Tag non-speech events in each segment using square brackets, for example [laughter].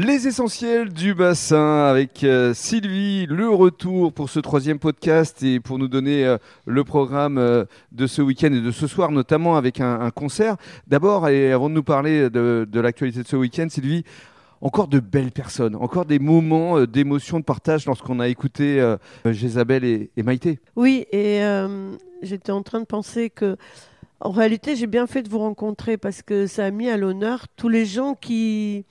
Les essentiels du bassin avec euh, Sylvie, le retour pour ce troisième podcast et pour nous donner euh, le programme euh, de ce week-end et de ce soir, notamment avec un, concert. D'abord, et avant de nous parler de, l'actualité de ce week-end, Sylvie, encore de belles personnes, encore des moments d'émotion, de partage lorsqu'on a écouté Jézabel et, et Maïté. Oui, et j'étais en train de penser que, en réalité, j'ai bien fait de vous rencontrer parce que ça a mis à l'honneur tous les gens qui,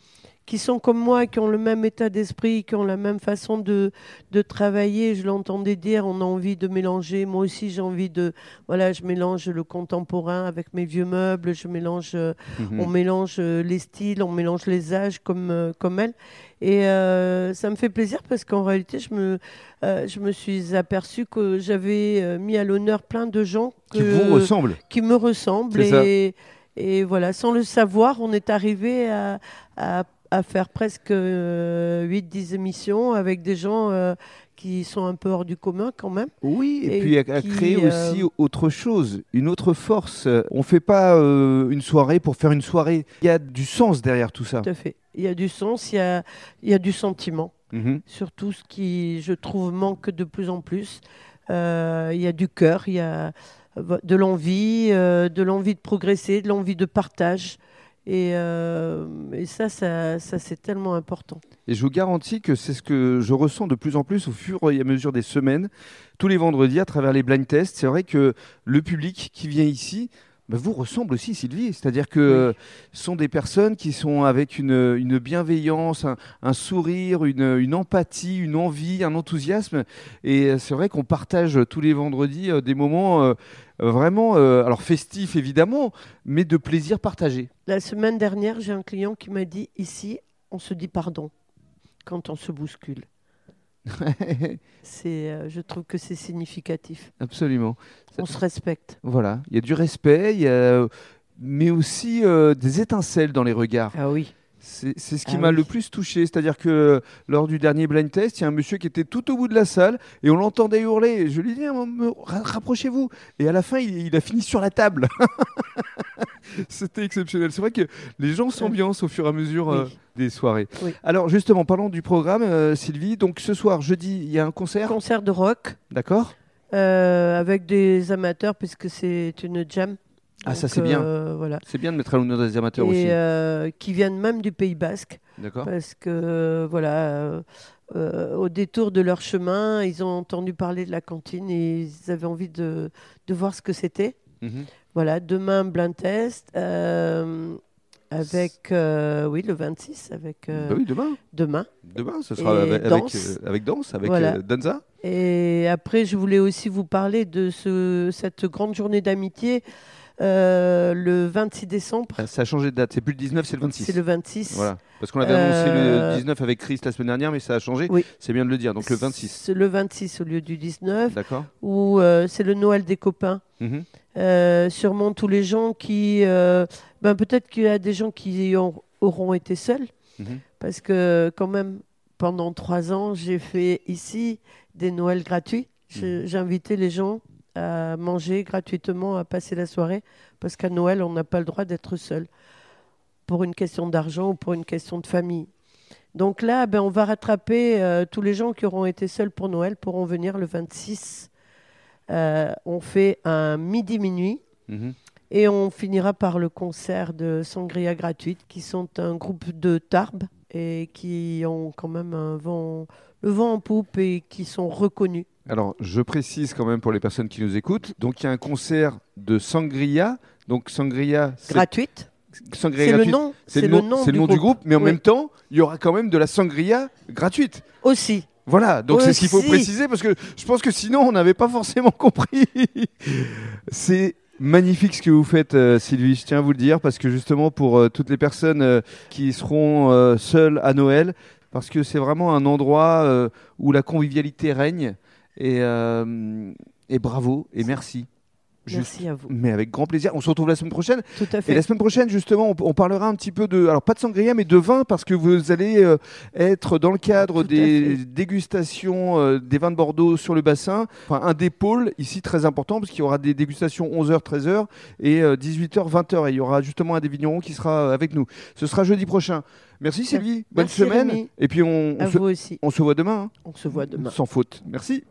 qui sont comme moi, qui ont le même état d'esprit, qui ont la même façon de, de travailler. Je l'entendais dire, on a envie de mélanger. Moi aussi, j'ai envie de. Voilà, je mélange le contemporain avec mes vieux meubles, je mélange, euh, Mhm. on mélange euh, les styles, on mélange les âges comme, euh, comme elle. Et euh, ça me fait plaisir parce qu'en réalité, je me, euh, je me suis aperçue que j'avais mis à l'honneur plein de gens Qui vous ressemblent. qui me ressemblent. Et, et voilà, sans le savoir, on est arrivé à, à, à faire presque 8-10 émissions avec des gens euh, qui sont un peu hors du commun quand même. Oui, et, Et puis à, à qui, créer euh, aussi autre chose, une autre force. On fait pas euh, une soirée pour faire une soirée. Il y a du sens derrière tout ça. Tout à fait. Il y a du sens, il y a, il y a du sentiment. Mhm. Surtout ce qui, je trouve, manque de plus en plus. Euh, il y a du cœur, il y a euh, de l'envie, euh, de l'envie de progresser, de l'envie de partage. Et, euh, et ça, ça, ça c'est tellement important. Et je vous garantis que c'est ce que je ressens de plus en plus au fur et à mesure des semaines, tous les vendredis à travers les blind tests. C'est vrai que le public qui vient ici bah, vous ressemble aussi, Sylvie. C'est-à-dire que ce sont des personnes qui sont avec une, une bienveillance, un, un sourire, une, une empathie, une envie, un enthousiasme. Et c'est vrai qu'on partage tous les vendredis euh, des moments euh, vraiment, euh, alors festifs évidemment, mais de plaisir partagé. La semaine dernière, j'ai un client qui m'a dit ici, on se dit pardon quand on se bouscule. [laughs] C'est, euh, je trouve que c'est significatif. Absolument. On se respecte. Voilà, il y a du respect, il y a, mais aussi euh, des étincelles dans les regards. Ah oui. C'est c'est ce qui Ah m'a oui. le plus touché. C'est-à-dire que lors du dernier blind test, il y a un monsieur qui était tout au bout de la salle et on l'entendait hurler. Je lui dis, Ah, rapprochez-vous. Et à la fin, il, il a fini sur la table. [laughs] [laughs] C'était exceptionnel. C'est vrai que les gens s'ambiancent au fur et à mesure euh, Oui. des soirées. Oui. Alors justement, parlons du programme, euh, Sylvie. Donc ce soir, jeudi, il y a un concert. Concert de rock D'accord euh, avec des amateurs puisque c'est une jam. Ah, ça, c'est bien. euh, voilà. C'est bien de mettre à l'honneur des amateurs Et aussi. euh, qui viennent même du Pays Basque. D'accord parce que euh, voilà, euh, euh, au détour de leur chemin, ils ont entendu parler de la cantine et ils avaient envie de, de voir ce que c'était. Mhm. Voilà, demain blind test euh, avec euh, oui le 26 avec euh, Bah oui, demain. demain. Demain, ce sera avec, avec, danse. avec danse, avec Voilà. Danza. Et après, je voulais aussi vous parler de ce, cette grande journée d'amitié euh, le 26 décembre. Ah, Ça a changé de date. C'est plus le 19, c'est le 26. C'est le 26. Voilà. Parce qu'on avait annoncé Euh, le 19 avec Chris la semaine dernière, mais ça a changé. Oui. C'est bien de le dire. Donc le 26. C'est le 26 au lieu du 19, D'accord. où euh, c'est le Noël des copains. Mhm. Euh, sûrement tous les gens qui. euh, ben peut-être qu'il y a des gens qui ont- auront été seuls, Mhm. parce que quand même, pendant trois ans, j'ai fait ici des Noëls gratuits. Je- J'ai invité les gens à manger gratuitement, à passer la soirée, parce qu'à Noël, on n'a pas le droit d'être seul, pour une question d'argent ou pour une question de famille. Donc là, ben, on va rattraper euh, tous les gens qui auront été seuls pour Noël pourront venir le 26. Euh, on fait un midi-minuit. Mhm. Et on finira par le concert de Sangria gratuite, qui sont un groupe de Tarbes et qui ont quand même un vent, le vent en poupe et qui sont reconnus. Alors, je précise quand même pour les personnes qui nous écoutent. Donc, il y a un concert de Sangria. Donc, Sangria, c'est Gratuite, Sangria c'est le nom, C'est le nom, le nom du groupe, mais en Oui. même temps, il y aura quand même de la sangria gratuite. Aussi. Voilà, donc c'est ce qu'il faut préciser parce que je pense que sinon on n'avait pas forcément [laughs] compris. c'est magnifique ce que vous faites, euh, Sylvie. Je tiens à vous le dire parce que justement pour euh, toutes les personnes euh, qui seront seules à Noël, parce que c'est vraiment un endroit où la convivialité règne. Et, euh, et bravo et merci. Merci à vous. Mais avec grand plaisir. On se retrouve la semaine prochaine. Tout à Et fait. la semaine prochaine, justement, on, on parlera un petit peu de, alors pas de sangria, mais de vin, parce que vous allez euh, être dans le cadre Tout des dégustations euh, des vins de Bordeaux sur le bassin. Enfin, un des pôles ici très important, parce qu'il y aura des dégustations 11h, 13h et euh, 18h, 20h. Et il y aura justement un des vignerons qui sera avec nous. Ce sera jeudi prochain. Merci Sylvie. Bonne Merci, semaine. Rémi. Et puis on, on À se, vous aussi. on se voit demain. hein. On se voit demain. Sans faute. Merci.